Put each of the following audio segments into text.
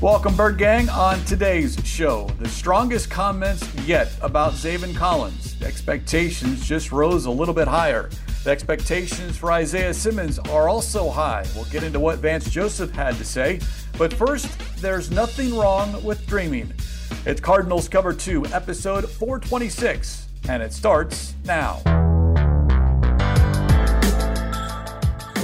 Welcome, Bird Gang. On today's show, the strongest comments yet about Zaven Collins. Expectations just rose a little bit higher. The expectations for Isaiah Simmons are also high. We'll get into what Vance Joseph had to say. But first, there's nothing wrong with dreaming. It's Cardinals Cover 2, episode 426, and it starts now.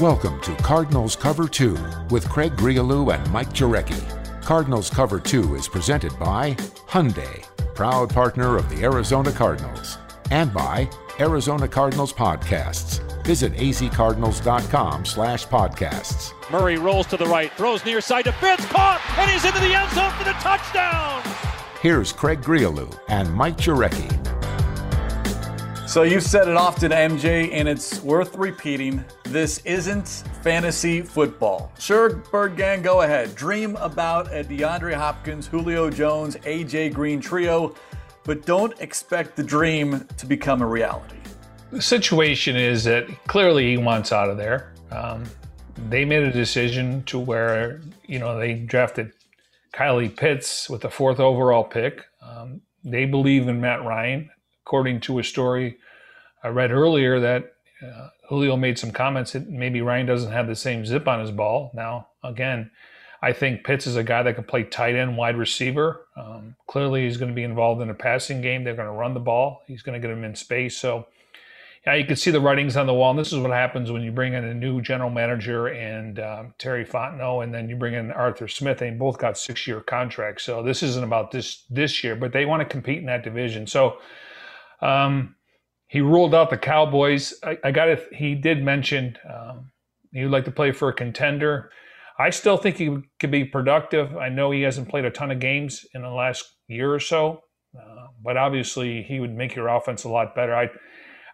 Welcome to Cardinals Cover 2 with Craig Grialou and Mike Jurecki. Cardinals Cover 2 is presented by Hyundai, proud partner of the Arizona Cardinals, and by Arizona Cardinals Podcasts. Visit azcardinals.com slash podcasts. Murray rolls to the right, throws near side to Fitz, caught, and he's into the end zone for the touchdown. Here's Craig Grialou and Mike Jurecki. So you've said it often, MJ, and it's worth repeating. This isn't fantasy football. Sure, Bird Gang, go ahead. Dream about a DeAndre Hopkins, Julio Jones, AJ Green trio, but don't expect the dream to become a reality. The situation is that clearly he wants out of there. Um, they made a decision to where, you know, they drafted Kyle Pitts with the fourth overall pick. Um, they believe in Matt Ryan, according to a story I read earlier that uh, Julio made some comments that maybe Ryan doesn't have the same zip on his ball. Now, again, I think Pitts is a guy that can play tight end, wide receiver. Um, clearly, he's going to be involved in a passing game. They're going to run the ball. He's going to get him in space. So, yeah, you can see the writings on the wall. And this is what happens when you bring in a new general manager and um, Terry Fontenot, and then you bring in Arthur Smith. They both got six-year contracts. So this isn't about this this year, but they want to compete in that division. So. Um, he ruled out the Cowboys. I, I got it. He did mention um, he would like to play for a contender. I still think he could be productive. I know he hasn't played a ton of games in the last year or so, uh, but obviously he would make your offense a lot better. I,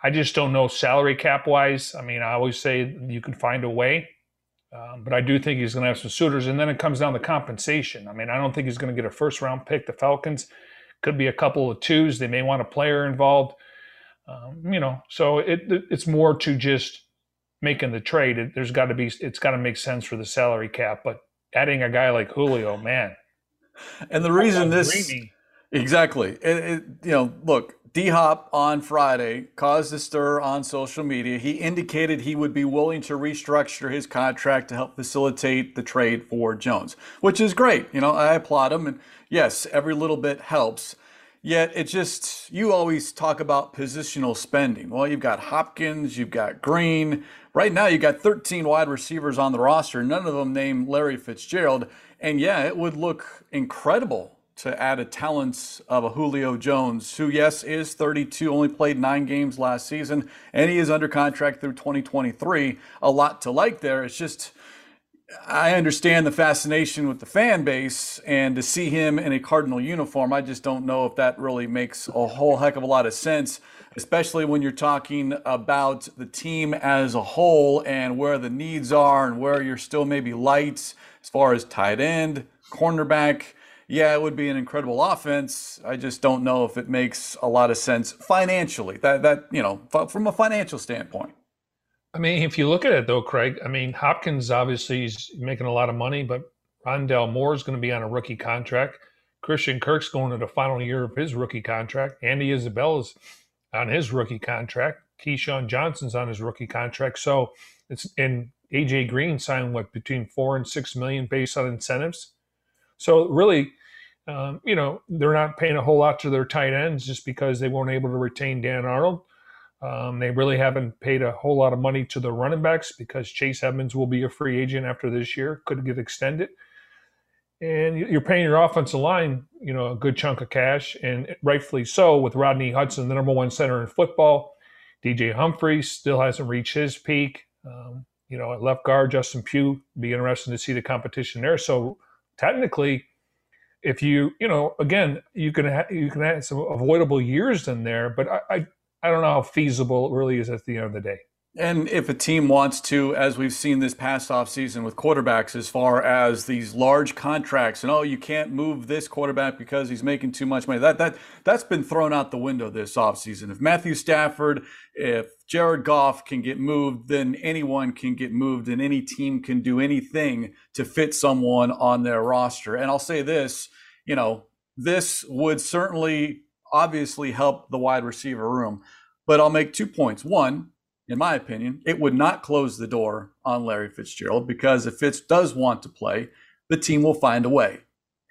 I just don't know salary cap wise. I mean, I always say you can find a way, um, but I do think he's going to have some suitors. And then it comes down to compensation. I mean, I don't think he's going to get a first round pick. The Falcons could be a couple of twos. They may want a player involved. Um, you know, so it, it's more to just making the trade. It, there's got to be it's got to make sense for the salary cap. But adding a guy like Julio, man, and the reason this dreamy. exactly, it, it, you know, look, D Hop on Friday caused a stir on social media. He indicated he would be willing to restructure his contract to help facilitate the trade for Jones, which is great. You know, I applaud him, and yes, every little bit helps. Yet it just, you always talk about positional spending. Well, you've got Hopkins, you've got Green. Right now, you've got 13 wide receivers on the roster, none of them named Larry Fitzgerald. And yeah, it would look incredible to add a talents of a Julio Jones, who, yes, is 32, only played nine games last season, and he is under contract through 2023. A lot to like there. It's just, I understand the fascination with the fan base, and to see him in a Cardinal uniform, I just don't know if that really makes a whole heck of a lot of sense, especially when you're talking about the team as a whole and where the needs are and where you're still maybe light as far as tight end, cornerback. Yeah, it would be an incredible offense. I just don't know if it makes a lot of sense financially. That that you know, from a financial standpoint. I mean, if you look at it though, Craig, I mean, Hopkins obviously is making a lot of money, but Rondale Moore is going to be on a rookie contract. Christian Kirk's going to the final year of his rookie contract. Andy Isabella's on his rookie contract. Keyshawn Johnson's on his rookie contract. So it's and AJ Green signed what between four and six million based on incentives. So really, um, you know, they're not paying a whole lot to their tight ends just because they weren't able to retain Dan Arnold. Um, they really haven't paid a whole lot of money to the running backs because Chase Edmonds will be a free agent after this year, could get extended. And you're paying your offensive line, you know, a good chunk of cash, and rightfully so with Rodney Hudson, the number one center in football. DJ Humphrey still hasn't reached his peak. Um, you know, at left guard, Justin Pugh, be interesting to see the competition there. So technically, if you, you know, again, you can ha- you can have some avoidable years in there, but I, I I don't know how feasible it really is at the end of the day. And if a team wants to, as we've seen this past offseason with quarterbacks, as far as these large contracts and oh, you can't move this quarterback because he's making too much money. That that that's been thrown out the window this offseason. If Matthew Stafford, if Jared Goff can get moved, then anyone can get moved and any team can do anything to fit someone on their roster. And I'll say this, you know, this would certainly obviously help the wide receiver room. But I'll make two points. One, in my opinion, it would not close the door on Larry Fitzgerald because if Fitz does want to play, the team will find a way.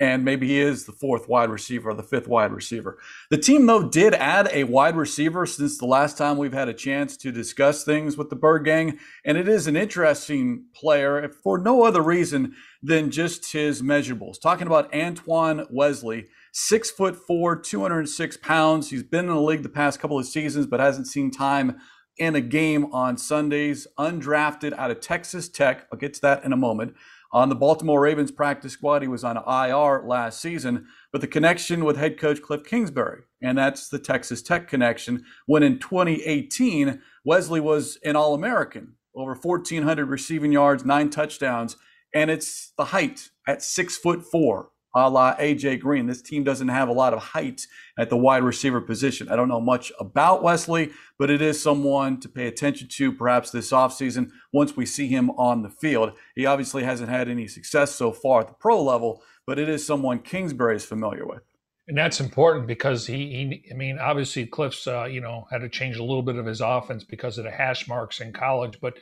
And maybe he is the fourth wide receiver or the fifth wide receiver. The team, though, did add a wide receiver since the last time we've had a chance to discuss things with the Bird Gang. And it is an interesting player for no other reason than just his measurables. Talking about Antoine Wesley, six foot four, 206 pounds. He's been in the league the past couple of seasons, but hasn't seen time in a game on Sundays, undrafted out of Texas Tech. I'll get to that in a moment. On the Baltimore Ravens practice squad, he was on IR last season, but the connection with head coach Cliff Kingsbury, and that's the Texas Tech connection. When in 2018, Wesley was an All American, over 1,400 receiving yards, nine touchdowns, and it's the height at six foot four a la AJ Green. This team doesn't have a lot of height at the wide receiver position. I don't know much about Wesley, but it is someone to pay attention to perhaps this offseason once we see him on the field. He obviously hasn't had any success so far at the pro level, but it is someone Kingsbury is familiar with. And that's important because he, he I mean, obviously Cliff's, uh, you know, had to change a little bit of his offense because of the hash marks in college, but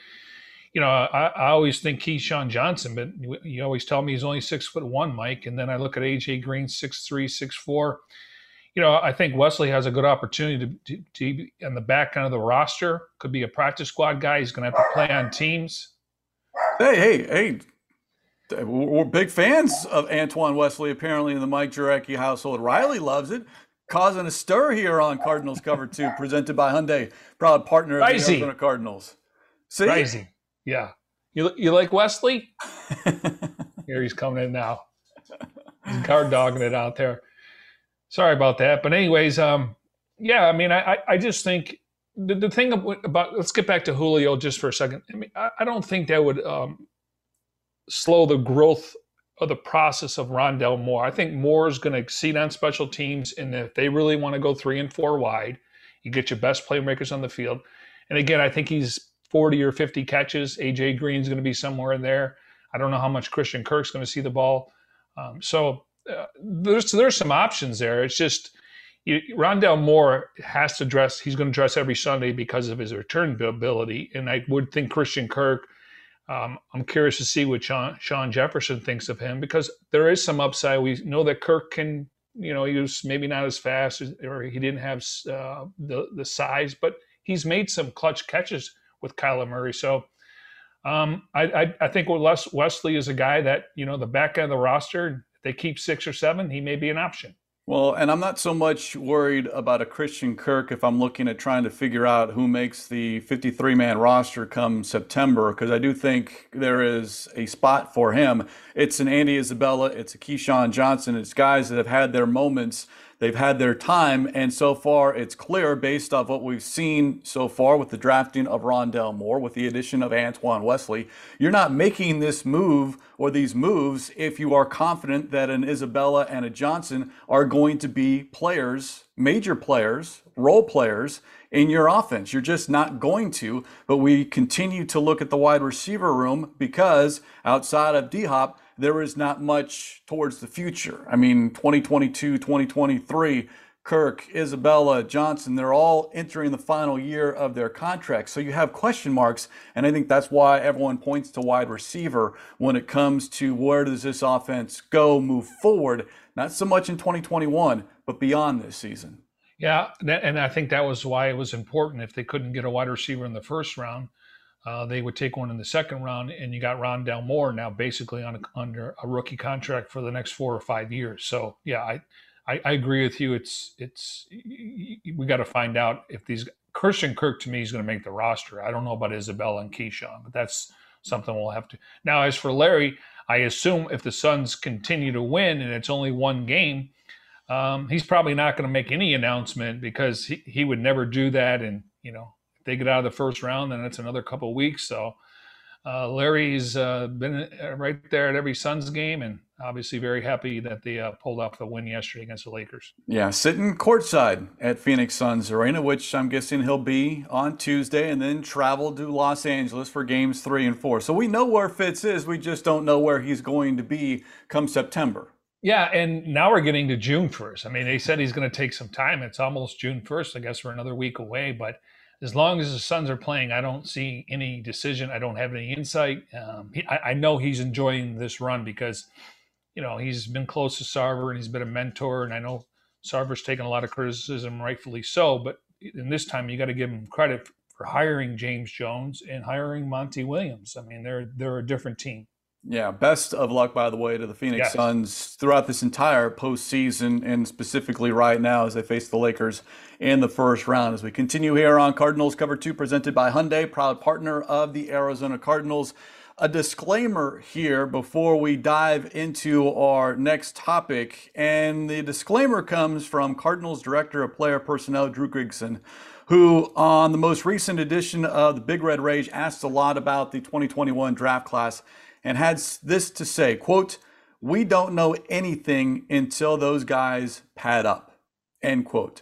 you know, I, I always think Keyshawn Johnson, but you always tell me he's only six foot one, Mike. And then I look at AJ Green, six three, six four. You know, I think Wesley has a good opportunity to, to, to be in the back end of the roster. Could be a practice squad guy. He's going to have to play on teams. Hey, hey, hey! We're big fans of Antoine Wesley. Apparently, in the Mike Jurecki household, Riley loves it causing a stir here on Cardinals Cover 2, presented by Hyundai, proud partner of the Arizona Cardinals. See? Yeah. You you like Wesley? Here he's coming in now. He's guard dogging it out there. Sorry about that. But anyways, um, yeah, I mean, I I just think the, the thing about let's get back to Julio just for a second. I mean, I, I don't think that would um, slow the growth of the process of Rondale Moore. I think Moore is going to exceed on special teams, and if they really want to go three and four wide, you get your best playmakers on the field. And again, I think he's 40 or 50 catches. AJ Green's going to be somewhere in there. I don't know how much Christian Kirk's going to see the ball. Um, so uh, there's there's some options there. It's just you, Rondale Moore has to dress. He's going to dress every Sunday because of his return ability, and I would think Christian Kirk. Um, I'm curious to see what Sean, Shawn Jefferson thinks of him because there is some upside. We know that Kirk can, you know, he was maybe not as fast or he didn't have uh, the the size, but he's made some clutch catches with Kyler Murray. So um, I, I, I, think Les Wesley is a guy that, you know, the back end of the roster, if they keep six or seven, he may be an option. Well, and I'm not so much worried about a Christian Kirk if I'm looking at trying to figure out who makes the 53 man roster come September, because I do think there is a spot for him. It's an Andy Isabella, it's a Keyshawn Johnson, it's guys that have had their moments They've had their time, and so far it's clear based off what we've seen so far with the drafting of Rondale Moore, with the addition of Antoine Wesley. You're not making this move or these moves if you are confident that an Isabella and a Johnson are going to be players, major players, role players in your offense. You're just not going to. But we continue to look at the wide receiver room because outside of D Hop, there is not much towards the future. I mean, 2022, 2023, Kirk, Isabella, Johnson, they're all entering the final year of their contracts. So you have question marks. And I think that's why everyone points to wide receiver when it comes to where does this offense go, move forward, not so much in 2021, but beyond this season. Yeah. And I think that was why it was important if they couldn't get a wide receiver in the first round uh, they would take one in the second round, and you got Rondale Moore now basically on a, under a rookie contract for the next four or five years. So yeah, I, I, I agree with you. It's it's we got to find out if these Christian Kirk to me is going to make the roster. I don't know about Isabella and Keyshawn, but that's something we'll have to. Now, as for Larry, I assume if the Suns continue to win and it's only one game, um, he's probably not going to make any announcement because he, he would never do that. And you know they get out of the first round, then it's another couple weeks. So uh, Larry's uh, been uh, right there at every Suns game, and obviously very happy that they uh, pulled off the win yesterday against the Lakers. Yeah, sitting courtside at Phoenix Suns Arena, which I'm guessing he'll be on Tuesday, and then travel to Los Angeles for games three and four. So we know where Fitz is. We just don't know where he's going to be come September. Yeah, and now we're getting to June 1st. I mean, they said he's going to take some time. It's almost June 1st. I guess we're another week away, but as long as the Suns are playing, I don't see any decision. I don't have any insight. Um, he, I, I, know he's enjoying this run because, you know, he's been close to Sarver and he's been a mentor. And I know Sarver's taken a lot of criticism, rightfully so. But in this time, you got to give him credit for hiring James Jones and hiring Monty Williams. I mean, they're they're a different team. Yeah, best of luck, by the way, to the Phoenix yes. Suns throughout this entire postseason and specifically right now as they face the Lakers in the first round. As we continue here on Cardinals Cover 2, presented by Hyundai, proud partner of the Arizona Cardinals. A disclaimer here before we dive into our next topic. And the disclaimer comes from Cardinals Director of Player Personnel, Drew Grigson who on the most recent edition of the Big Red Rage asked a lot about the 2021 draft class and had this to say, quote, we don't know anything until those guys pad up, end quote.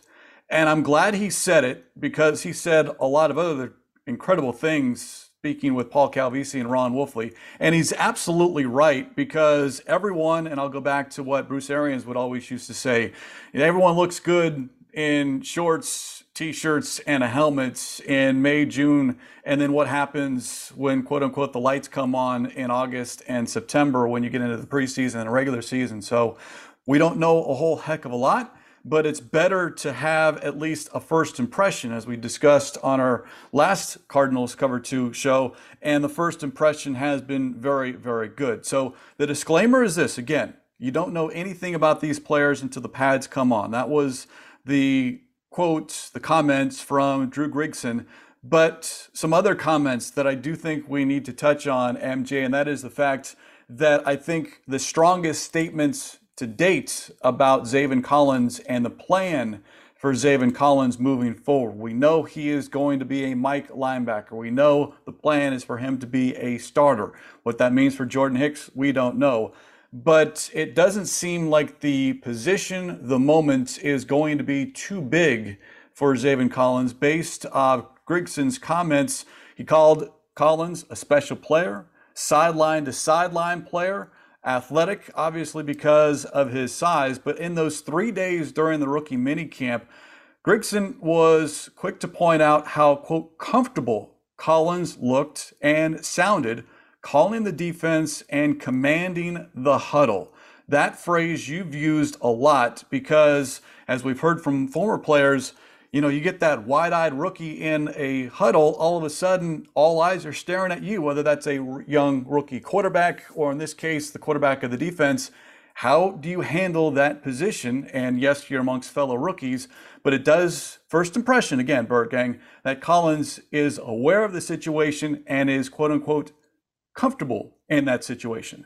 And I'm glad he said it because he said a lot of other incredible things speaking with Paul Calvisi and Ron Wolfley. And he's absolutely right because everyone, and I'll go back to what Bruce Arians would always used to say, everyone looks good in shorts, t-shirts, and a helmet in May, June, and then what happens when quote unquote the lights come on in August and September when you get into the preseason and regular season. So we don't know a whole heck of a lot, but it's better to have at least a first impression, as we discussed on our last Cardinals Cover 2 show. And the first impression has been very, very good. So the disclaimer is this again, you don't know anything about these players until the pads come on. That was the quotes, the comments from Drew Grigson, but some other comments that I do think we need to touch on, MJ, and that is the fact that I think the strongest statements to date about Zaven Collins and the plan for Zaven Collins moving forward. We know he is going to be a Mike linebacker. We know the plan is for him to be a starter. What that means for Jordan Hicks, we don't know but it doesn't seem like the position, the moment is going to be too big for Zaven Collins. Based on Grigson's comments, he called Collins a special player, sideline to sideline player, athletic, obviously because of his size. But in those three days during the rookie minicamp, Grigson was quick to point out how, quote, comfortable Collins looked and sounded calling the defense and commanding the huddle. That phrase you've used a lot because, as we've heard from former players, you know, you get that wide eyed rookie in a huddle, all of a sudden, all eyes are staring at you, whether that's a young rookie quarterback or, in this case, the quarterback of the defense. How do you handle that position? And yes, you're amongst fellow rookies, but it does, first impression, again, Bird Gang, that Collins is aware of the situation and is quote unquote comfortable in that situation.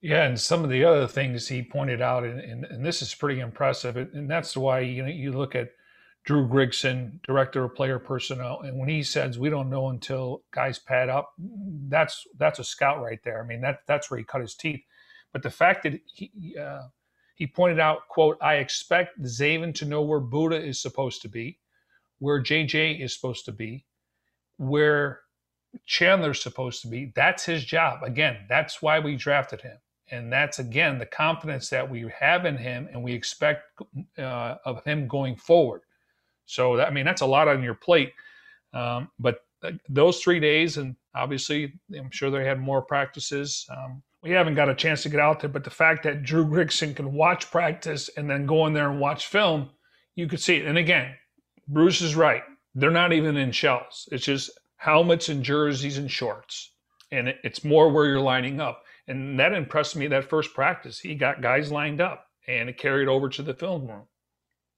Yeah, and some of the other things he pointed out, and, and, and this is pretty impressive, and that's why you know you look at Drew Grigson, director of player personnel, and when he says we don't know until guys pad up, that's that's a scout right there. I mean that that's where he cut his teeth. But the fact that he uh, he pointed out, quote, I expect Zaven to know where Budda is supposed to be, where JJ is supposed to be, where Chandler's supposed to be. That's his job. Again, that's why we drafted him. And that's, again, the confidence that we have in him and we expect uh, of him going forward. So, that, I mean, that's a lot on your plate. Um, but uh, those three days, and obviously, I'm sure they had more practices. Um, we haven't got a chance to get out there, but the fact that Drew Grigson can watch practice and then go in there and watch film, you could see it. And again, Bruce is right. They're not even in shells. It's just helmets and jerseys and shorts. And it's more where you're lining up. And that impressed me that first practice. He got guys lined up and it carried over to the film room.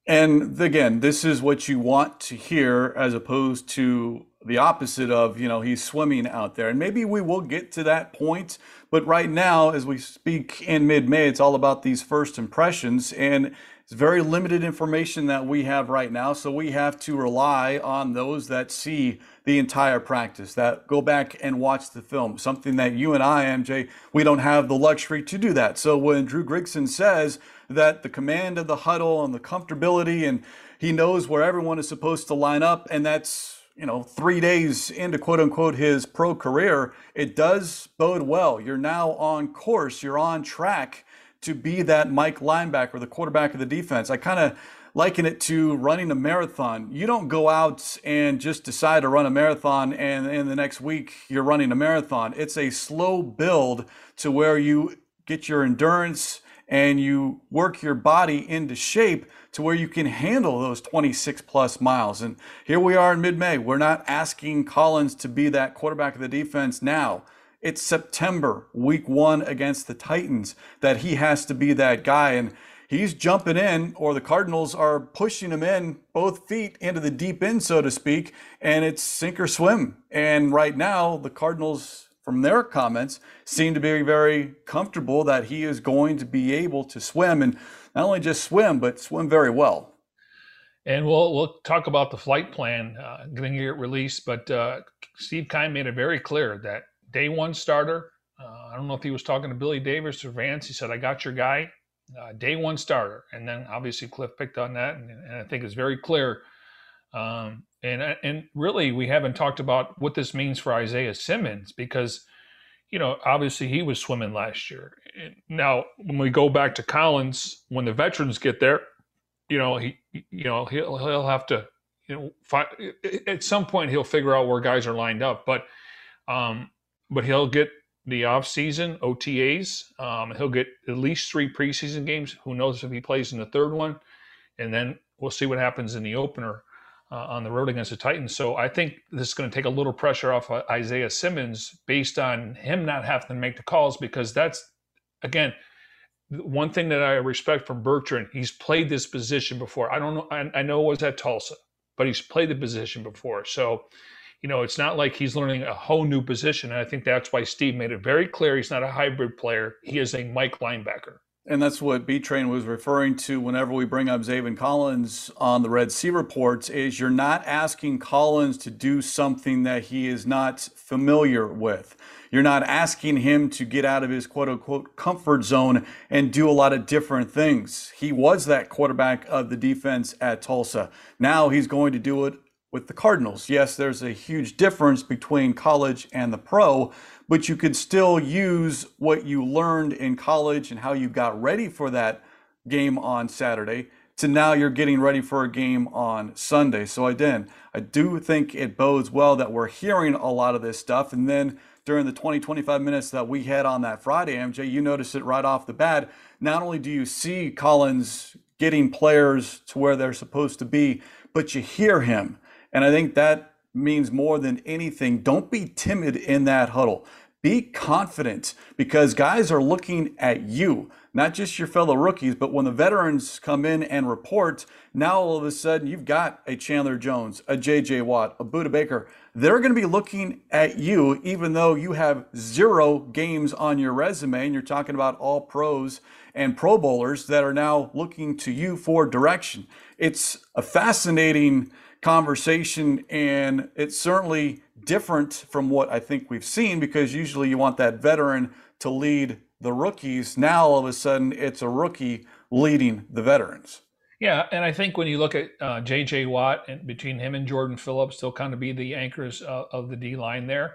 And again, this is what you want to hear as opposed to the opposite of, you know, he's swimming out there. And maybe we will get to that point. But right now, as we speak in mid May, it's all about these first impressions. And It's very limited information that we have right now, so we have to rely on those that see the entire practice, that go back and watch the film. Something that you and I, MJ, we don't have the luxury to do that. So when Drew Grigson says that the command of the huddle and the comfortability and he knows where everyone is supposed to line up, and that's you know three days into quote unquote his pro career, it does bode well. You're now on course. You're on track to be that Mike linebacker, the quarterback of the defense. I kind of liken it to running a marathon. You don't go out and just decide to run a marathon and in the next week you're running a marathon. It's a slow build to where you get your endurance and you work your body into shape to where you can handle those 26 plus miles. And here we are in mid May. We're not asking Collins to be that quarterback of the defense now. It's September, week one against the Titans, that he has to be that guy. And he's jumping in, or the Cardinals are pushing him in both feet into the deep end, so to speak, and it's sink or swim. And right now, the Cardinals, from their comments, seem to be very comfortable that he is going to be able to swim and not only just swim, but swim very well. And we'll we'll talk about the flight plan uh, getting it released. But uh, Steve Keim made it very clear that day one starter. Uh, I don't know if he was talking to Billy Davis or Vance. He said, I got your guy, uh, day one starter. And then obviously Cliff picked on that. And, and I think it's very clear. Um, and, and really, we haven't talked about what this means for Isaiah Simmons because, you know, obviously he was swimming last year. And now, when we go back to Collins, when the veterans get there, you know, he, you know, he'll, he'll have to, you know, find, at some point he'll figure out where guys are lined up. But, um, but he'll get the offseason OTAs. Um, he'll get at least three preseason games. Who knows if he plays in the third one? And then we'll see what happens in the opener uh, on the road against the Titans. So I think this is going to take a little pressure off uh, Isaiah Simmons based on him not having to make the calls because that's, again, one thing that I respect from Bertrand. He's played this position before. I don't know. I, I know it was at Tulsa, but he's played the position before. So you know, it's not like he's learning a whole new position. And I think that's why Steve made it very clear he's not a hybrid player. He is a Mike linebacker. And that's what B Train was referring to whenever we bring up Zaven Collins on the Red Sea reports is you're not asking Collins to do something that he is not familiar with. You're not asking him to get out of his quote unquote comfort zone and do a lot of different things. He was that quarterback of the defense at Tulsa. Now he's going to do it with the Cardinals. Yes, there's a huge difference between college and the pro, but you could still use what you learned in college and how you got ready for that game on Saturday to now you're getting ready for a game on Sunday. So again, I do think it bodes well that we're hearing a lot of this stuff. And then during the 20, 25 minutes that we had on that Friday, MJ, you noticed it right off the bat. Not only do you see Collins getting players to where they're supposed to be, but you hear him and I think that means more than anything. Don't be timid in that huddle. Be confident because guys are looking at you, not just your fellow rookies, but when the veterans come in and report, now all of a sudden you've got a Chandler Jones, a JJ Watt, a Budda Baker. They're going to be looking at you, even though you have zero games on your resume and you're talking about all pros and pro bowlers that are now looking to you for direction. It's a fascinating conversation, and it's certainly different from what I think we've seen because usually you want that veteran to lead the rookies. Now all of a sudden it's a rookie leading the veterans. Yeah, and I think when you look at uh, J.J. Watt and between him and Jordan Phillips, they'll kind of be the anchors uh, of the D line there.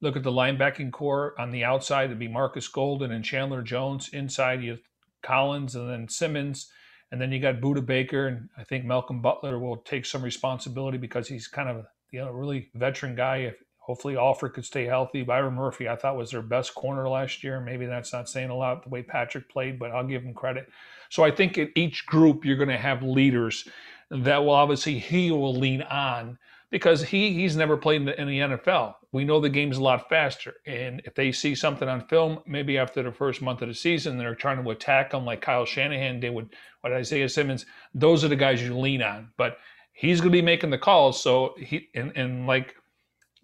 Look at the linebacking corps on the outside; it'd be Marcus Golden and Chandler Jones. Inside, you have Collins and then Simmons. And then you got Budda Baker, and I think Malcolm Butler will take some responsibility because he's kind of you know really veteran guy. If hopefully Alford could stay healthy. Byron Murphy, I thought was their best corner last year. Maybe that's not saying a lot the way Patrick played, but I'll give him credit. So I think in each group you're going to have leaders that will obviously he will lean on because he he's never played in the, NFL. We know the game's a lot faster, and if they see something on film, maybe after the first month of the season, they're trying to attack them like Kyle Shanahan did with what Isaiah Simmons. Those are the guys you lean on, but he's going to be making the calls. So he and, and like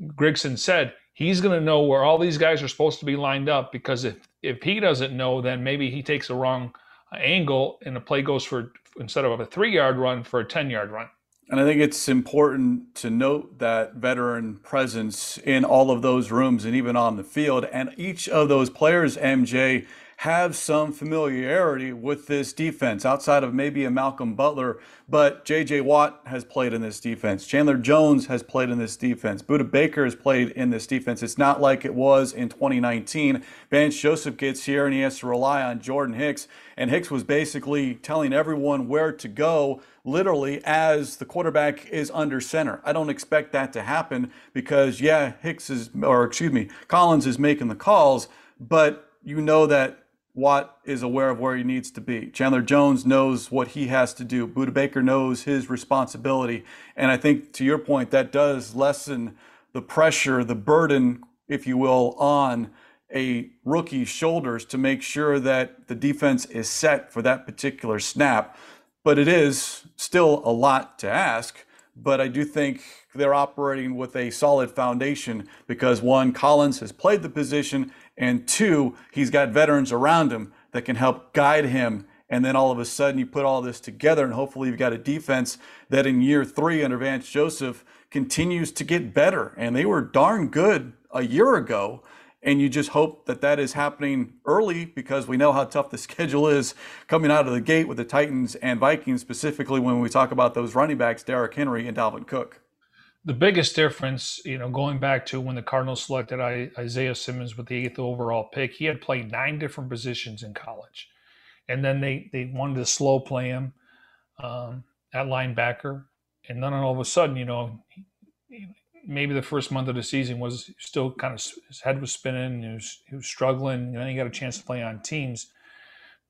Grigson said, he's going to know where all these guys are supposed to be lined up because if if he doesn't know, then maybe he takes the wrong angle and the play goes for instead of a three yard run for a 10 yard run. And I think it's important to note that veteran presence in all of those rooms and even on the field. And each of those players, MJ, have some familiarity with this defense outside of maybe a Malcolm Butler. But J.J. Watt has played in this defense. Chandler Jones has played in this defense. Budda Baker has played in this defense. It's not like it was in 2019. Vance Joseph gets here and he has to rely on Jordan Hicks. And Hicks was basically telling everyone where to go literally as the quarterback is under center. I don't expect that to happen because, yeah, Hicks is, or excuse me, Collins is making the calls, but you know that Watt is aware of where he needs to be. Chandler Jones knows what he has to do. Budda Baker knows his responsibility. And I think to your point, that does lessen the pressure, the burden, if you will, on a rookie's shoulders to make sure that the defense is set for that particular snap. But it is still a lot to ask. But I do think they're operating with a solid foundation because one, Collins has played the position and two, he's got veterans around him that can help guide him. And then all of a sudden, you put all this together, and hopefully, you've got a defense that in year three under Vance Joseph continues to get better. And they were darn good a year ago. And you just hope that that is happening early because we know how tough the schedule is coming out of the gate with the Titans and Vikings, specifically when we talk about those running backs, Derrick Henry and Dalvin Cook. The biggest difference, you know, going back to when the Cardinals selected Isaiah Simmons with the eighth overall pick, he had played nine different positions in college, and then they they wanted to slow play him um, at linebacker, and then all of a sudden, you know, maybe the first month of the season was still kind of his head was spinning, he was he was struggling, and then he got a chance to play on teams.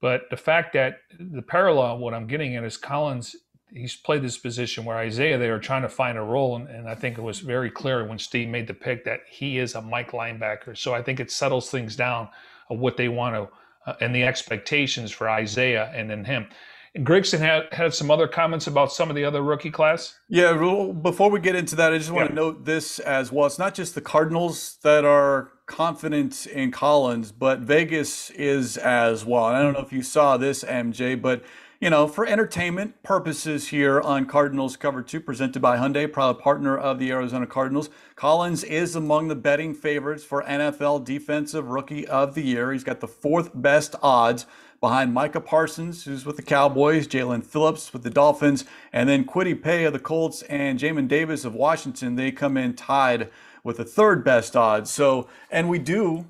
But the fact that the parallel, what I'm getting at is Collins he's played this position where Isaiah they were trying to find a role, and, and, I think it was very clear when Steve made the pick that he is a Mike linebacker. So I think it settles things down of what they want to uh, and the expectations for Isaiah and then him. And Grigson had, had some other comments about some of the other rookie class. Yeah, well, before we get into that, I just want yeah. to note this as well. It's not just the Cardinals that are confident in Collins, but Vegas is as well. And I don't know if you saw this, MJ, but you know, for entertainment purposes here on Cardinals Cover 2, presented by Hyundai, proud partner of the Arizona Cardinals. Collins is among the betting favorites for NFL Defensive Rookie of the Year. He's got the fourth best odds behind Micah Parsons, who's with the Cowboys, Jaelan Phillips with the Dolphins, and then Kwity Paye of the Colts and Jamin Davis of Washington. They come in tied with the third best odds. So, and we do,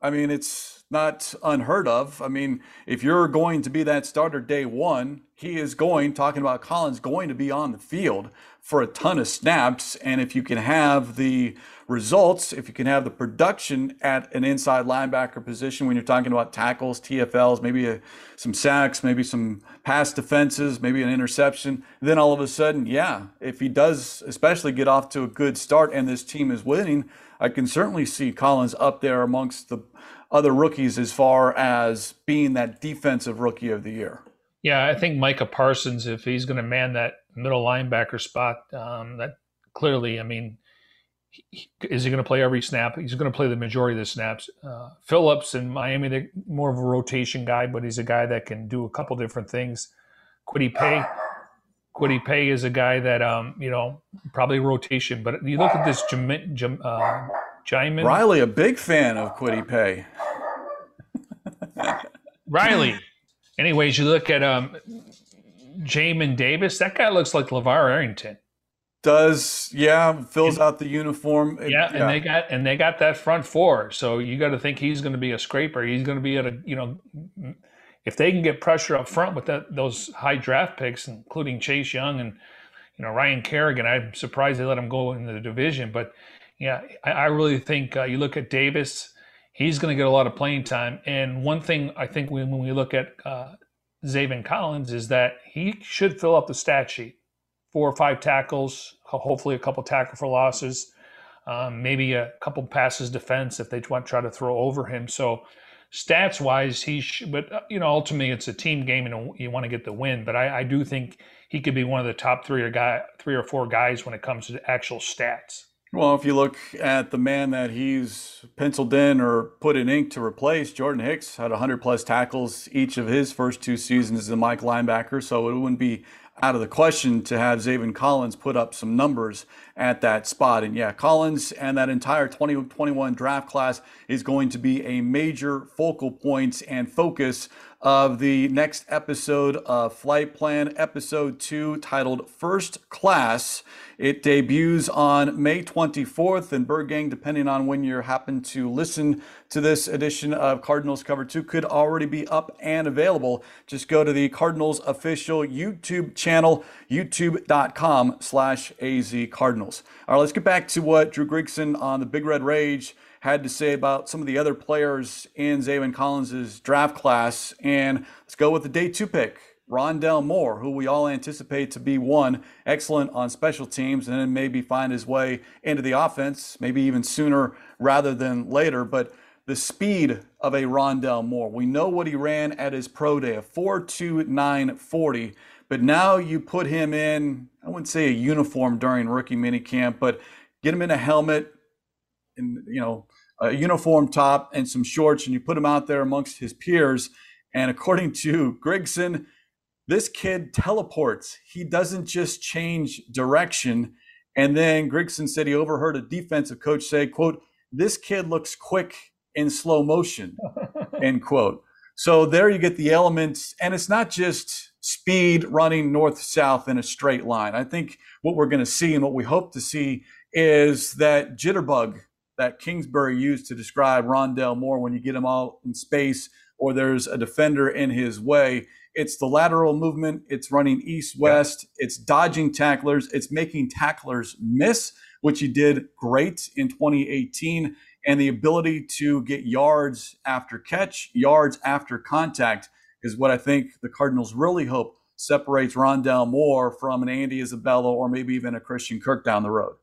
I mean, it's not unheard of. I mean, if you're going to be that starter day one, he is going, talking about Collins, going to be on the field for a ton of snaps. And if you can have the results, if you can have the production at an inside linebacker position when you're talking about tackles, TFLs, maybe a, some sacks, maybe some pass defenses, maybe an interception, then all of a sudden, yeah, if he does especially get off to a good start and this team is winning, I can certainly see Collins up there amongst the other rookies as far as being that defensive rookie of the year. Yeah, I think Micah Parsons, if he's going to man that middle linebacker spot, um, that clearly, I mean, he, is he going to play every snap? He's going to play the majority of the snaps. Uh, Phillips in Miami, they're more of a rotation guy, but he's a guy that can do a couple different things. Kwity Paye, Kwity Paye is a guy that, um, you know, probably rotation. But you look at this uh, Jamin. Riley, a big fan of Kwity Pay. Riley. Anyways, you look at um, Jamin Davis. That guy looks like LaVar Arrington. Does yeah fills out the uniform. Yeah, yeah, and they got and they got that front four. So you got to think he's going to be a scraper. He's going to be at a you know if they can get pressure up front with that those high draft picks, including Chase Young and you know Ryan Kerrigan. I'm surprised they let him go in the division, but yeah, I, I really think uh, you look at Davis, he's going to get a lot of playing time. And one thing I think when, when we look at uh, Zaven Collins is that he should fill up the stat sheet four or five tackles, hopefully a couple tackle for losses, um, maybe a couple passes defense if they want try to throw over him. So stats wise, he but uh, you know, ultimately it's a team game and you want to get the win. But I, I do think he could be one of the top three or guy, three or four guys when it comes to actual stats. Well, if you look at the man that he's penciled in or put in ink to replace, Jordan Hicks had 100 plus tackles each of his first two seasons as a Mike linebacker, so it wouldn't be out of the question to have Zaven Collins put up some numbers at that spot. And yeah, Collins and that entire 2021 draft class is going to be a major focal point and focus of the next episode of Flight Plan, episode two, titled First Class. It debuts on May 24th, and Bird Gang, depending on when you happen to listen to this edition of Cardinals Cover 2, could already be up and available. Just go to the Cardinals official YouTube channel, youtube.com slash azcardinals. All right, let's get back to what Drew Grigson on the Big Red Rage had to say about some of the other players in Zaven Collins' draft class. And let's go with the day two pick, Rondale Moore, who we all anticipate to be one, excellent on special teams, and then maybe find his way into the offense, maybe even sooner rather than later. But the speed of a Rondale Moore, we know what he ran at his pro day, a 4.2940. But now you put him in, I wouldn't say a uniform during rookie minicamp, but get him in a helmet, and you know a uniform top and some shorts, and you put him out there amongst his peers. And according to Grigson, this kid teleports. He doesn't just change direction. And then Grigson said he overheard a defensive coach say, quote, this kid looks quick in slow motion, end quote. So there you get the elements. And it's not just speed running north south in a straight line. I think what we're going to see and what we hope to see is that jitterbug that Kingsbury used to describe Rondale Moore when you get him all in space or there's a defender in his way. It's the lateral movement, it's running east west, yeah. it's dodging tacklers, it's making tacklers miss, which he did great in 2018, and the ability to get yards after catch, yards after contact is what I think the Cardinals really hope separates Rondale Moore from an Andy Isabella or maybe even a Christian Kirk down the road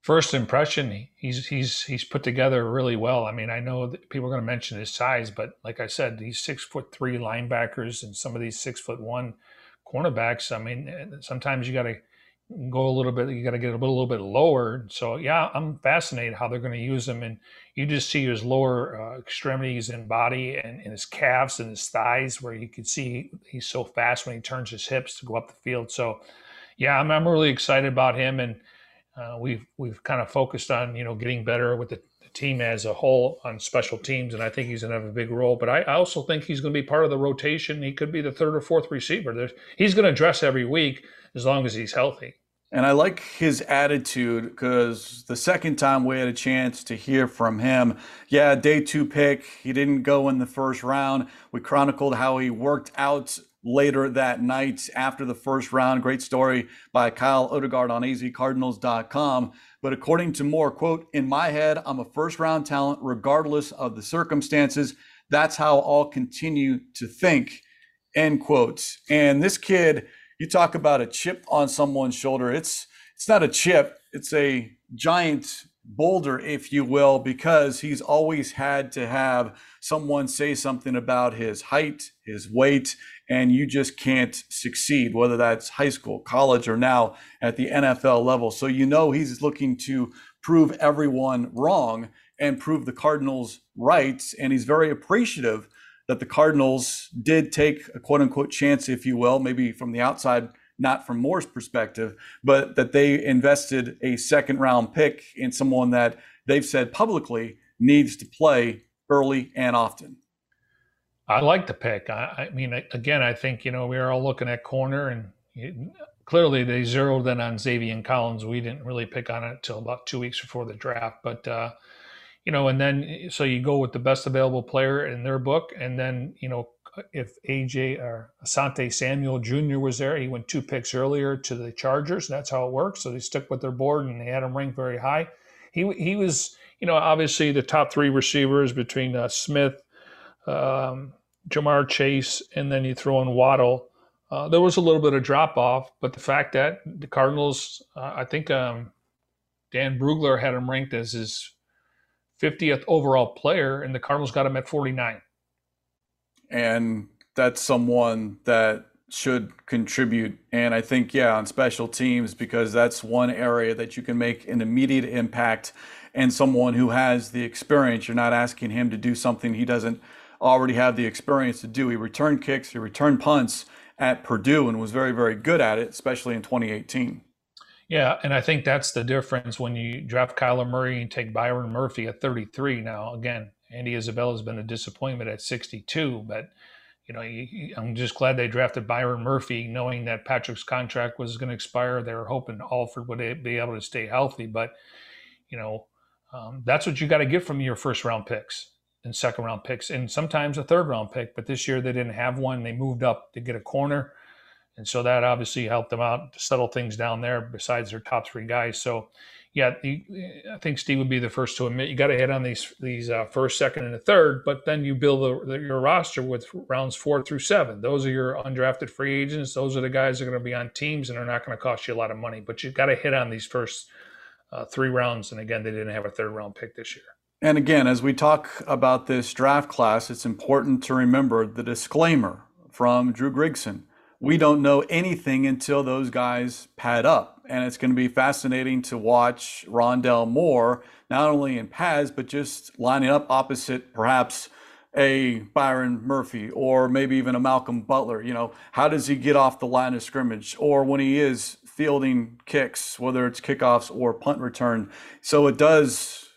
first impression, he's he's he's put together really well. I mean, I know people are going to mention his size, but like I said, these six foot three linebackers and some of these six foot one cornerbacks. I mean, eh, sometimes you got to go a little bit. You got to get a little, little bit lower. So yeah, I'm fascinated how they're going to use him, and you just see his lower uh, extremities and body and, and his calves and his thighs, where you can see he's so fast when he turns his hips to go up the field. So yeah, I'm, I'm really excited about him and uh, we've we've kind of focused on you know getting better with the, team as a whole on special teams, and I think he's going to have a big role. But I, I also think he's going to be part of the rotation. He could be the third or fourth receiver. There's, he's going to dress every week as long as he's healthy. And I like his attitude because the second time we had a chance to hear from him, yeah, day two pick, he didn't go in the first round. We chronicled how he worked out later that night after the first round. Great story by Kyle Odegard on azcardinals.com. But according to Moore, quote, in my head, I'm a first round talent regardless of the circumstances. That's how I'll continue to think, end quote. And this kid, you talk about a chip on someone's shoulder. It's it's not a chip, it's a giant boulder, if you will, because he's always had to have someone say something about his height, his weight, and you just can't succeed, whether that's high school, college, or now at the NFL level. So you know he's looking to prove everyone wrong and prove the Cardinals right. And he's very appreciative that the Cardinals did take a quote unquote chance, if you will, maybe from the outside not from Moore's perspective, but that they invested a second round pick in someone that they've said publicly needs to play early and often. I like the pick. I, I mean, again, I think, you know, we are all looking at corner and clearly they zeroed in on Zaven Collins. We didn't really pick on it until about two weeks before the draft. But, uh, you know, and then so you go with the best available player in their book. And then, you know, if AJ or Asante Samuel Jr. was there, he went two picks earlier to the Chargers. That's how it works. So they stuck with their board and they had him ranked very high. He he was, you know, obviously the top three receivers between uh, Smith, um, Ja'Marr Chase, and then you throw in Waddle. Uh, there was a little bit of drop off, but the fact that the Cardinals, uh, I think um, Dane Brugler had him ranked as his 50th overall player, and the Cardinals got him at 49 and that's someone that should contribute. And I think, yeah, on special teams, because that's one area that you can make an immediate impact and someone who has the experience. You're not asking him to do something he doesn't already had the experience to do. He returned kicks, he returned punts at Purdue and was very, very good at it, especially in 2018. Yeah, and I think that's the difference when you draft Kyler Murray and take Byron Murphy at 33. Now, again, Andy Isabella has been a disappointment at 62, but you know, I'm just glad they drafted Byron Murphy, knowing that Patrick's contract was going to expire. They were hoping Alford would be able to stay healthy, but you know, um, that's what you got to get from your first round picks and second round picks, and sometimes a third round pick. But this year they didn't have one. They moved up to get a corner, and so that obviously helped them out to settle things down there. Besides their top three guys, so yeah, the, I think Steve would be the first to admit you got to hit on these these uh, first, second, and a third. But then you build the, your roster with rounds four through seven. Those are your undrafted free agents. Those are the guys that are going to be on teams and are not going to cost you a lot of money. But you've got to hit on these first uh, three rounds. And again, they didn't have a third round pick this year. And again, as we talk about this draft class, it's important to remember the disclaimer from Dru Grigson. We don't know anything until those guys pad up and it's going to be fascinating to watch Rondale Moore not only in pads but just lining up opposite perhaps a Byron Murphy or maybe even a Malcolm Butler. You know, how does he get off the line of scrimmage or when he is fielding kicks, whether it's kickoffs or punt return. So it does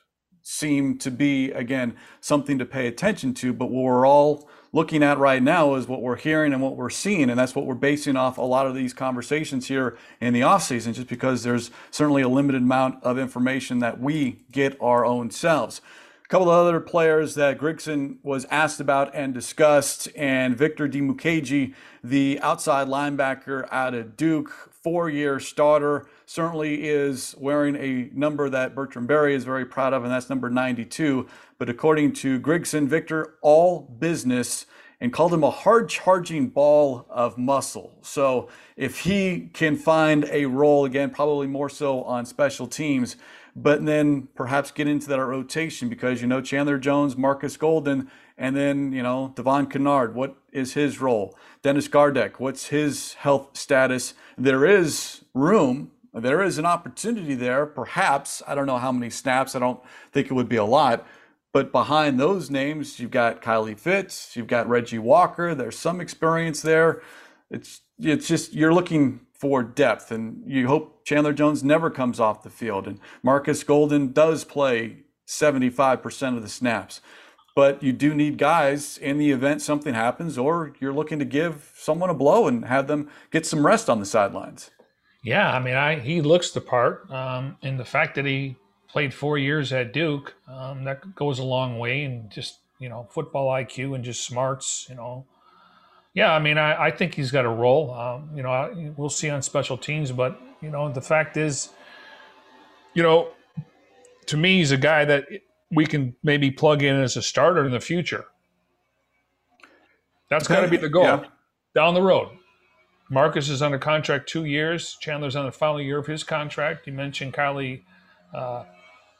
seem to be again something to pay attention to. But what we're all looking at right now is what we're hearing and what we're seeing. And that's what we're basing off a lot of these conversations here in the offseason, just because there's certainly a limited amount of information that we get our own selves. A couple of other players that Grigson was asked about and discussed, and Victor Dimukeje, the outside linebacker out of Duke, four year starter, certainly is wearing a number that Bertrand Berry is very proud of, and that's number 92. But according to Grigson, Victor, all business and called him a hard charging ball of muscle. So if he can find a role, again, probably more so on special teams, but then perhaps get into that rotation because you know Chandler Jones, Marcus Golden, and then you know Devon Kennard. What is his role? Dennis Gardeck. What's his health status? There is room. There is an opportunity there. Perhaps I don't know how many snaps. I don't think it would be a lot. But behind those names, you've got Kylie Fitts, you've got Reggie Walker. There's some experience there. It's it's just you're looking for depth, and you hope Chandler Jones never comes off the field. And Marcus Golden does play 75% of the snaps. But you do need guys in the event something happens, or you're looking to give someone a blow and have them get some rest on the sidelines. Yeah, I mean, I he looks the part, um, and the fact that he played four years at Duke. Um, that goes a long way, and just you know, football IQ and just smarts. You know, yeah. I mean, I, I think he's got a role. Um, you know, we'll see on special teams, but you know, the fact is, you know, to me, he's a guy that we can maybe plug in as a starter in the future. That's got to be the goal yeah. down the road. Marcus is under contract two years. Chandler's on the final year of his contract. You mentioned Kylie uh,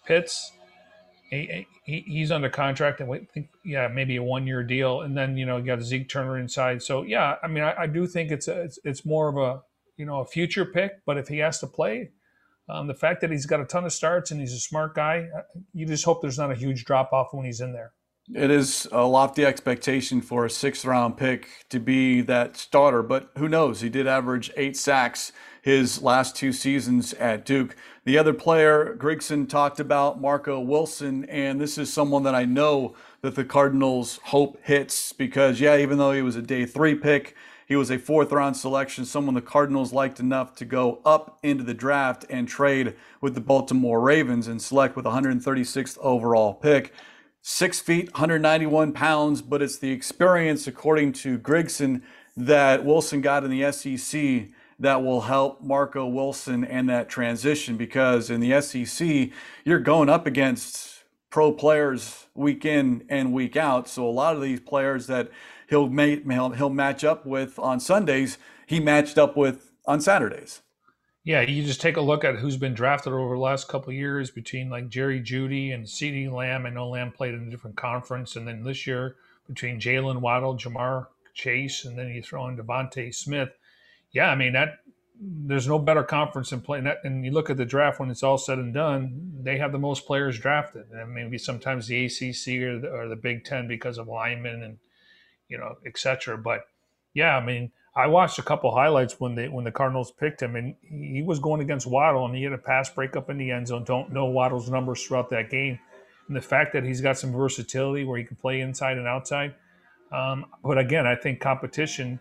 Fitts, he, he, he's under contract and we think, yeah, maybe a one year deal. And then, you know, you got Zeke Turner inside. So, yeah, I mean, I, I do think it's, a, it's, it's more of a, you know, a future pick. But if he has to play, um, the fact that he's got a ton of starts and he's a smart guy, uh, you just hope there's not a huge drop off when he's in there. It is a lofty expectation for a sixth round pick to be that starter, but who knows? He did average eight sacks his last two seasons at Duke. The other player, Grigson talked about Marco Wilson, and this is someone that I know that the Cardinals hope hits because, yeah, even though he was a day three pick, he was a fourth round selection, someone the Cardinals liked enough to go up into the draft and trade with the Baltimore Ravens and select with 136th overall pick six feet, 191 pounds, but it's the experience, according to Grigson, that Wilson got in the SEC that will help Marco Wilson and that transition because in the SEC, you're going up against pro players week in and week out. So a lot of these players that he'll, he'll match up with on Sundays, he matched up with on Saturdays. Yeah, you just take a look at who's been drafted over the last couple years between like Jerry Jeudy and CeeDee Lamb. I know Lamb played in a different conference, and then this year between Jaylen Waddle, Ja'Marr Chase, and then you throw in DeVonta Smith. Yeah, I mean that there's no better conference in playing that, and you look at the draft when it's all said and done, they have the most players drafted. And maybe sometimes the ACC or the, or the Big Ten because of linemen and you know, etc. But yeah, I mean, I watched a couple highlights when they when the Cardinals picked him, and he was going against Waddle, and he had a pass breakup in the end zone. Don't know Waddle's numbers throughout that game, and the fact that he's got some versatility where he can play inside and outside. Um, but again, I think competition.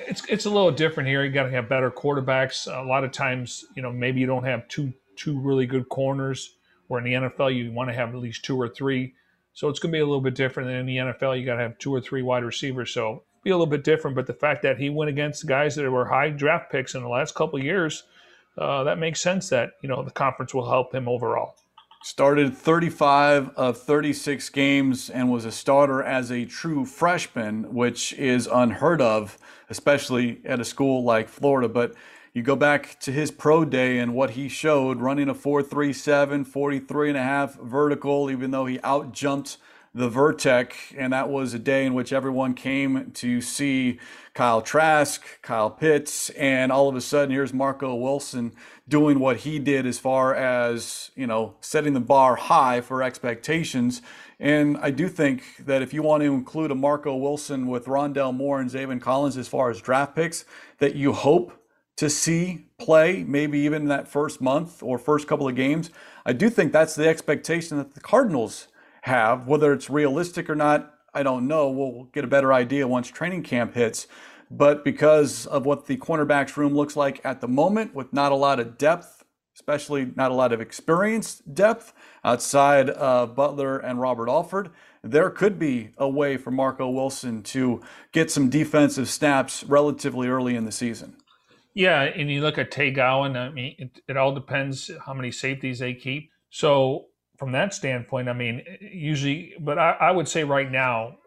It's it's a little different here. You got to have better quarterbacks. A lot of times, you know, maybe you don't have two two really good corners. Where in the NFL, you want to have at least two or three. So it's going to be a little bit different than in the NFL. You got to have two or three wide receivers. So be a little bit different. But the fact that he went against guys that were high draft picks in the last couple years, uh, that makes sense. That you know the conference will help him overall. Started 35 of 36 games and was a starter as a true freshman, which is unheard of, especially at a school like Florida. But you go back to his pro day and what he showed running a 437 43 and a half vertical even though he out jumped the Vertec, and that was a day in which everyone came to see Kyle Trask, Kyle Pitts, and all of a sudden here's Marco Wilson doing what he did as far as, you know, setting the bar high for expectations. And I do think that if you want to include a Marco Wilson with Rondale Moore and Zaven Collins as far as draft picks, that you hope to see play, maybe even that first month or first couple of games, I do think that's the expectation that the Cardinals have. Whether it's realistic or not, I don't know. We'll get a better idea once training camp hits. But because of what the cornerbacks room looks like at the moment, with not a lot of depth, especially not a lot of experienced depth outside of Butler and Robert Alford, there could be a way for Marco Wilson to get some defensive snaps relatively early in the season. Yeah, and you look at Tay Gowan. I mean, it, it all depends how many safeties they keep. So from that standpoint, I mean, usually, but I, I would say right now,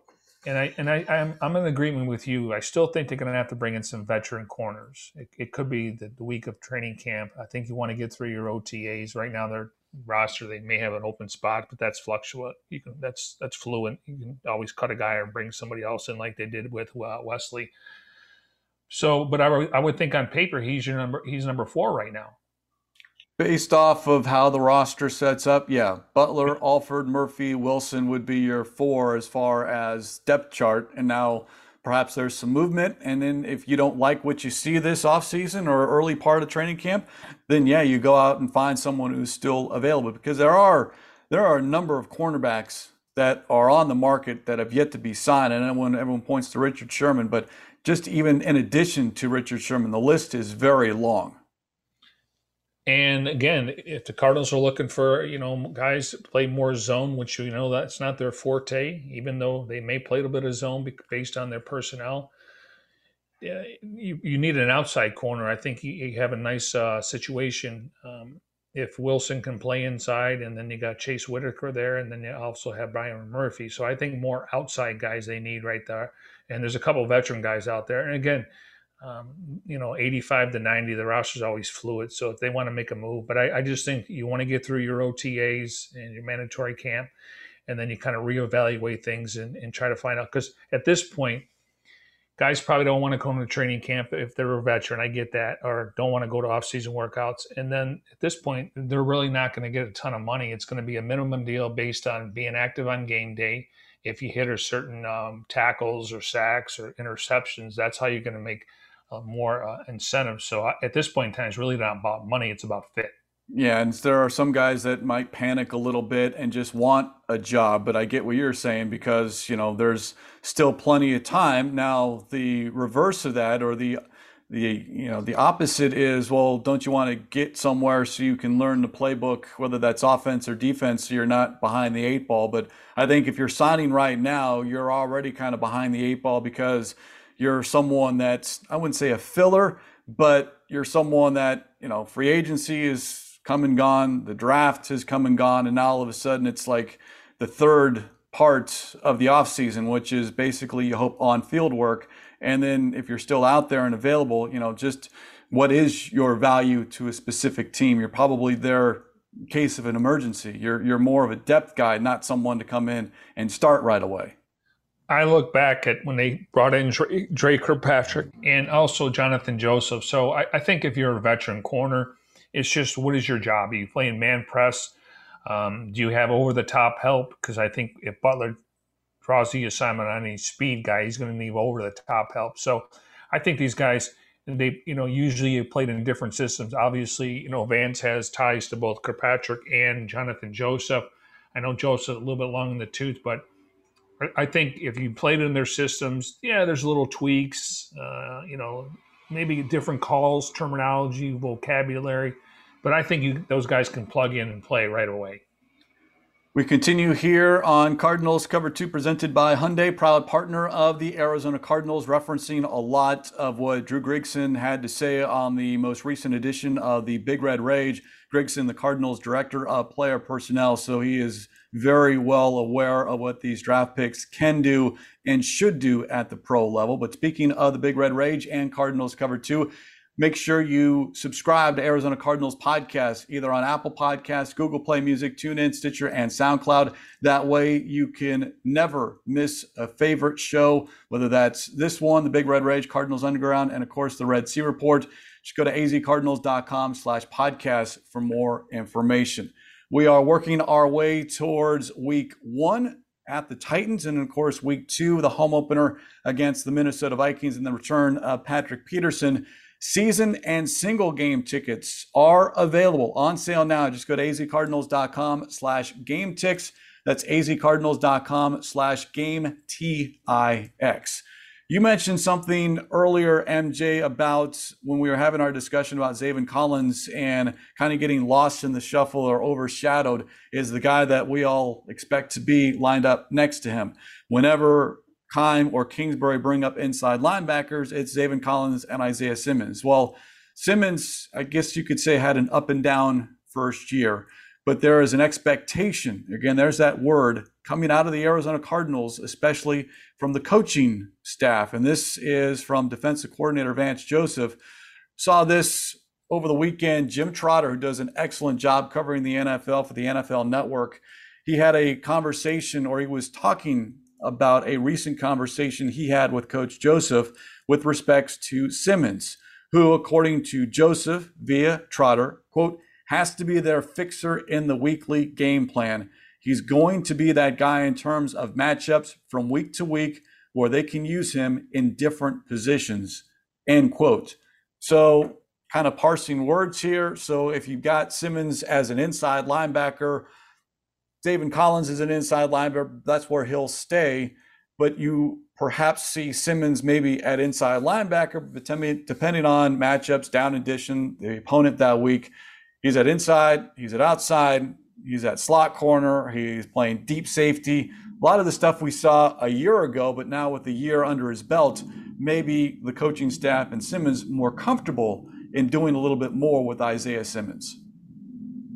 and I and I I'm, I'm in agreement with you. I still think they're going to have to bring in some veteran corners. It, it could be the, the, week of training camp. I think you want to get through your OTAs. Right now, their roster they may have an open spot, but that's fluctuate. You can that's that's fluent. You can always cut a guy or bring somebody else in, like they did with uh, Wesley. So, but I, I would think on paper he's your number. He's number four right now. Based off of how the roster sets up, yeah, Butler, Alford, Murphy, Wilson would be your four as far as depth chart. And now perhaps there's some movement. And then if you don't like what you see this offseason or early part of training camp, then yeah, you go out and find someone who's still available because there are there are a number of cornerbacks that are on the market that have yet to be signed. And everyone everyone points to Richard Sherman, but just even in addition to Richard Sherman, the list is very long. And again, if the Cardinals are looking for, you know, guys to play more zone, which you know that's not their forte, even though they may play a little bit of zone based on their personnel. You, you need an outside corner. I think you, you have a nice uh, situation um, if Wilson can play inside, and then you got Chase Whitaker there, and then you also have Byron Murphy. So I think more outside guys they need right there. And there's a couple veteran guys out there. And again, um, you know, 85 to 90, the roster is always fluid. So if they want to make a move, but I, I just think you want to get through your OTAs and your mandatory camp, and then you kind of reevaluate things and, and try to find out. Because at this point, guys probably don't want to come to training camp if they're a veteran. I get that, or don't want to go to off-season workouts. And then at this point, they're really not going to get a ton of money. It's going to be a minimum deal based on being active on game day. If you hit a certain um, tackles or sacks or interceptions, that's how you're going to make – uh, more uh, incentives. So I, at this point in time, it's really not about money; it's about fit. Yeah, and there are some guys that might panic a little bit and just want a job, but I get what you're saying because, you know, there's still plenty of time. Now, the reverse of that or the the you know, the opposite is, well, don't you want to get somewhere so you can learn the playbook whether that's offense or defense so you're not behind the eight ball, but I think if you're signing right now, you're already kind of behind the eight ball because you're someone that's I wouldn't say a filler, but you're someone that you know free agency is come and gone, the draft has come and gone, and now all of a sudden it's like the third part of the offseason, which is basically you hope on field work. And then if you're still out there and available, you know, just what is your value to a specific team? You're probably there in case of an emergency. You're you're more of a depth guy, not someone to come in and start right away. I look back at when they brought in Dre Kirkpatrick and also Jonathan Joseph. So I, I, think if you're a veteran corner, it's just what is your job? Are you playing man press? Um, do you have over the top help? Because I think if Butler draws the assignment on any speed guy, he's going to need over the top help. So I think these guys, they you know usually played in different systems. Obviously, you know Vance has ties to both Kirkpatrick and Jonathan Joseph. I know Joseph a little bit long in the tooth, but I think if you played in their systems, yeah, there's little tweaks, uh, you know, maybe different calls, terminology, vocabulary, but I think you, those guys can plug in and play right away. We continue here on Cardinals Cover 2 presented by Hyundai, proud partner of the Arizona Cardinals, referencing a lot of what Dru Grigson had to say on the most recent edition of the Big Red Rage. Grigson, the Cardinals director of player personnel, so he is very well aware of what these draft picks can do and should do at the pro level. But speaking of the Big Red Rage and Cardinals Cover 2, make sure you subscribe to Arizona Cardinals podcast, either on Apple Podcasts, Google Play Music, TuneIn, Stitcher, and SoundCloud. That way you can never miss a favorite show, whether that's this one, the Big Red Rage, Cardinals Underground, and of course the Red Sea Report. Just go to azcardinals.com slash podcast for more information. We are working our way towards week one at the Titans, and of course, week two, the home opener against the Minnesota Vikings, and the return of Patrick Peterson. Season and single game tickets are available on sale now. Just go to azcardinals.com slash game ticks. That's azcardinals.com slash game T I X. You mentioned something earlier, MJ, about when we were having our discussion about Zaven Collins and kind of getting lost in the shuffle or overshadowed is the guy that we all expect to be lined up next to him. Whenever Keim or Kingsbury bring up inside linebackers, it's Zaven Collins and Isaiah Simmons. Well, Simmons, I guess you could say, had an up and down first year but there is an expectation. Again, there's that word coming out of the Arizona Cardinals, especially from the coaching staff. And this is from defensive coordinator Vance Joseph. Saw this over the weekend. Jim Trotter, who does an excellent job covering the NFL for the NFL Network, he had a conversation or he was talking about a recent conversation he had with Coach Joseph with respects to Simmons, who, according to Joseph via Trotter, quote, has to be their fixer in the weekly game plan. He's going to be that guy in terms of matchups from week to week where they can use him in different positions. End quote. So, kind of parsing words here. So, if you've got Simmons as an inside linebacker, Zaven Collins is an inside linebacker, that's where he'll stay. But you perhaps see Simmons maybe at inside linebacker, but depending on matchups, down addition, the opponent that week. He's at inside, he's at outside, he's at slot corner, he's playing deep safety. A lot of the stuff we saw a year ago, but now with a year under his belt, maybe the coaching staff and Simmons more comfortable in doing a little bit more with Isaiah Simmons.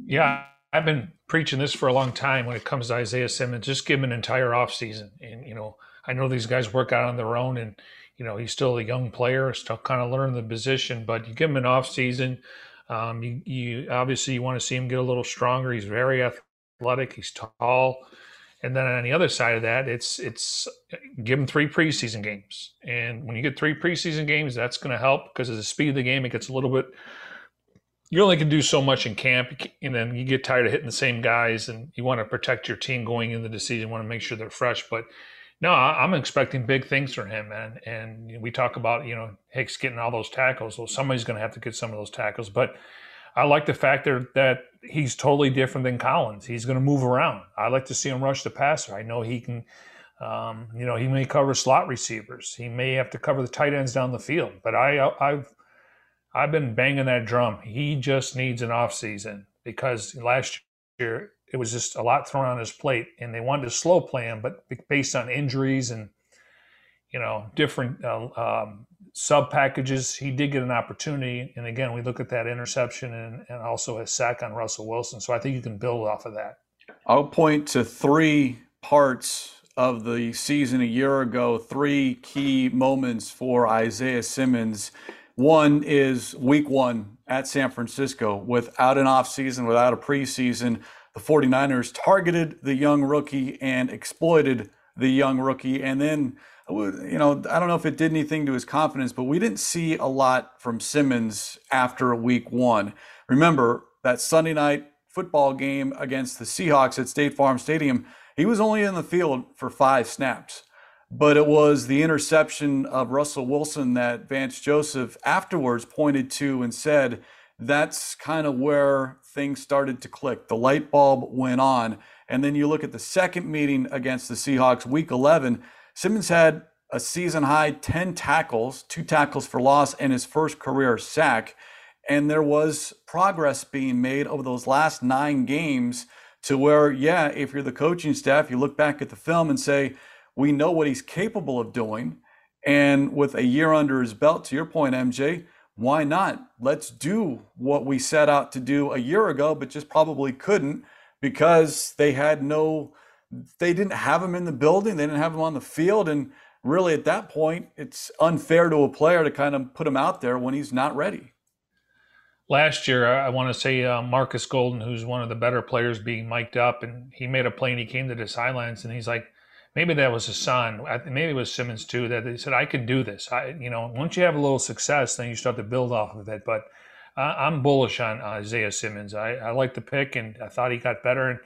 Yeah, I've been preaching this for a long time when it comes to Isaiah Simmons. Just give him an entire offseason. And, you know, I know these guys work out on their own and, you know, he's still a young player, still kind of learning the position, but you give him an offseason. Um, you, you obviously you want to see him get a little stronger. He's very athletic. He's tall. And then on the other side of that, it's it's give him three preseason games. And when you get three preseason games, that's going to help because of the speed of the game. It gets a little bit. You only can do so much in camp, and then you get tired of hitting the same guys. And you want to protect your team going into the season. You want to make sure they're fresh, but no, I'm expecting big things from him, man. And we talk about you know Hicks getting all those tackles. Well, somebody's going to have to get some of those tackles. But I like the fact that that he's totally different than Collins. He's going to move around. I like to see him rush the passer. I know he can. Um, you know, he may cover slot receivers. He may have to cover the tight ends down the field. But I, I've I've been banging that drum. He just needs an off season because last year it was just a lot thrown on his plate, and they wanted to slow play him, but based on injuries and you know different uh, um, sub packages, he did get an opportunity. And again, we look at that interception and, and also a sack on Russell Wilson. So I think you can build off of that. I'll point to three parts of the season a year ago, three key moments for Isaiah Simmons. One is week one at San Francisco without an offseason, without a preseason the 49ers targeted the young rookie and exploited the young rookie. And then, uh, you know, I don't know if it did anything to his confidence, but we didn't see a lot from Simmons after week one. Remember that Sunday night football game against the Seahawks at State Farm Stadium, he was only in the field for five snaps. But it was the interception of Russell Wilson that Vance Joseph afterwards pointed to and said, that's kind of where things started to click. The light bulb went on. And then you look at the second meeting against the Seahawks, week 11, Simmons had a season high 10 tackles, two tackles for loss, and his first career sack. And there was progress being made over those last nine games to where, yeah, if you're the coaching staff, you look back at the film and say, we know what he's capable of doing. And with a year under his belt, to your point, MJ, why not? Let's do what we set out to do a year ago, but just probably couldn't because they had no, they didn't have him in the building, they didn't have him on the field. And really, at that point, it's unfair to a player to kind of put him out there when he's not ready. Last year, I want to say uh, Marcus Golden, who's one of the better players, being mic'd up, and he made a play and he came to the sidelines and he's like, maybe that was Hassan, maybe it was Simmons too, that they said, I can do this. I, you know, once you have a little success, then you start to build off of it. But uh, I'm bullish on Isaiah Simmons. I, I like the pick, and I thought he got better. And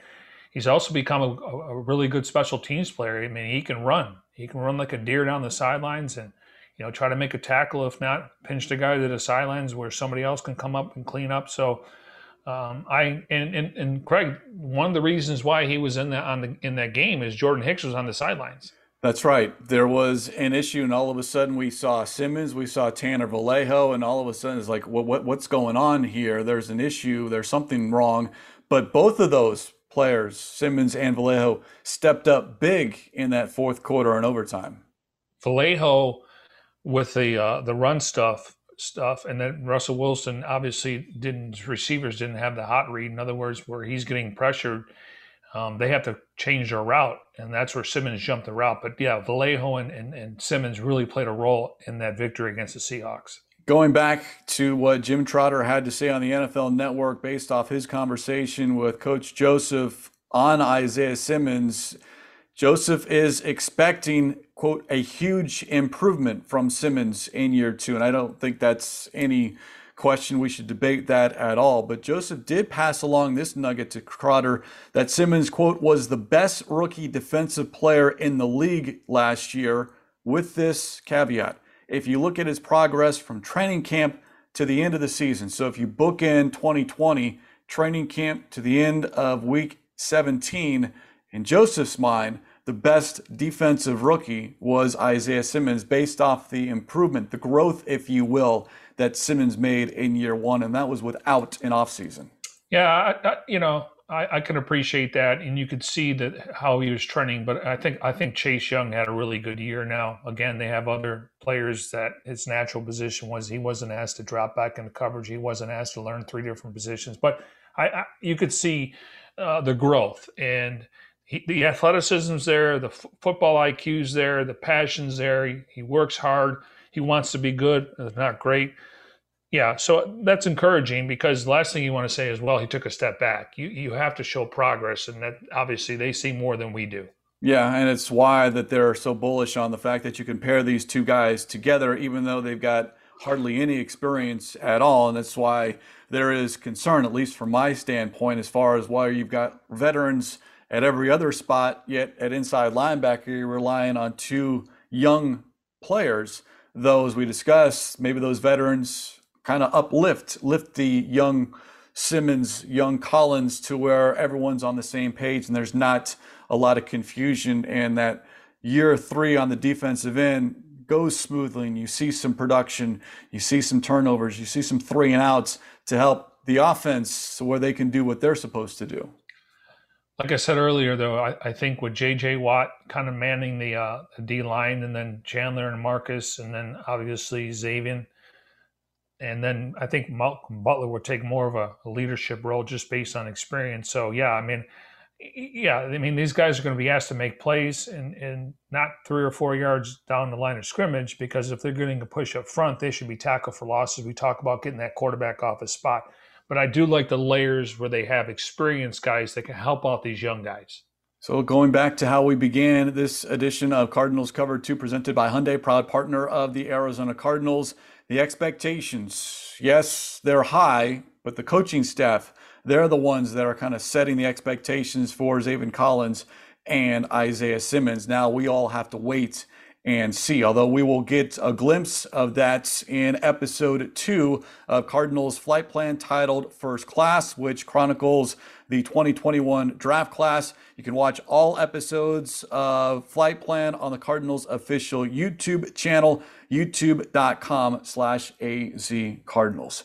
he's also become a, a, really good special teams player. I mean, he can run. He can run like a deer down the sidelines and, you know, try to make a tackle. If not, pinch the guy to the sidelines where somebody else can come up and clean up. So, um, I and, and and Craig, one of the reasons why he was in that on the in that game is Jordan Hicks was on the sidelines. That's right. There was an issue, and all of a sudden we saw Simmons, we saw Tanner Vallejo, and all of a sudden it's like, what, what what's going on here? There's an issue. There's something wrong. But both of those players, Simmons and Vallejo, stepped up big in that fourth quarter and overtime. Vallejo with the uh, the run stuff stuff. And then Russell Wilson obviously didn't receivers didn't have the hot read. In other words, where he's getting pressured, um, they have to change their route, and that's where Simmons jumped the route. But yeah, Vallejo and, and, and Simmons really played a role in that victory against the Seahawks. Going back to what Jim Trotter had to say on the NFL Network based off his conversation with Coach Joseph on Isaiah Simmons, Joseph is expecting quote, a huge improvement from Simmons in year two. And I don't think that's any question. We should debate that at all. But Joseph did pass along this nugget to Trotter that Simmons, quote, was the best rookie defensive player in the league last year, with this caveat. If you look at his progress from training camp to the end of the season, so if you book in 2020, training camp to the end of week 17, in Joseph's mind, the best defensive rookie was Isaiah Simmons based off the improvement, the growth, if you will, that Simmons made in year one. And that was without an offseason. Yeah, I, I, you know, I, I, can appreciate that, and you could see that how he was trending. But I think I think Chase Young had a really good year. Now, again, they have other players that his natural position was he wasn't asked to drop back into coverage. He wasn't asked to learn three different positions. But I, you could see uh, the growth, and he, the athleticism's there, the f- football IQ's there, the passion's there. He, he works hard. He wants to be good. It's not great. Yeah, so that's encouraging because the last thing you want to say is, well, he took a step back. You you have to show progress, and that obviously they see more than we do. Yeah, and it's why that they're so bullish on the fact that you can pair these two guys together, even though they've got hardly any experience at all, and that's why there is concern, at least from my standpoint, as far as why you've got veterans at every other spot, yet at inside linebacker, you're relying on two young players. As we discussed, maybe those veterans kind of uplift, lift the young Simmons, young Collins to where everyone's on the same page and there's not a lot of confusion. And that year three on the defensive end goes smoothly and you see some production, you see some turnovers, you see some three and outs to help the offense where they can do what they're supposed to do. Like I said earlier, though, I, I think with J.J. Watt kind of manning the, uh, D line, and then Chandler and Marcus, and then obviously Xavier, and then I think Malcolm Butler will take more of a, a leadership role just based on experience. So yeah, I mean, yeah, I mean these guys are going to be asked to make plays and and not three or four yards down the line of scrimmage because if they're getting a push up front, they should be tackled for losses. We talk about getting that quarterback off his spot. But I do like the layers where they have experienced guys that can help out these young guys. So, going back to how we began this edition of Cardinals Cover 2 presented by Hyundai, proud partner of the Arizona Cardinals, the expectations, yes, they're high, but the coaching staff, they're the ones that are kind of setting the expectations for Zaven Collins and Isaiah Simmons. Now we all have to wait and see. Although we will get a glimpse of that in episode two of Cardinals flight plan titled First Class, which chronicles the 2021 draft class. You can watch all episodes of Flight Plan on the Cardinals official YouTube channel, youtube.com slash azcardinals.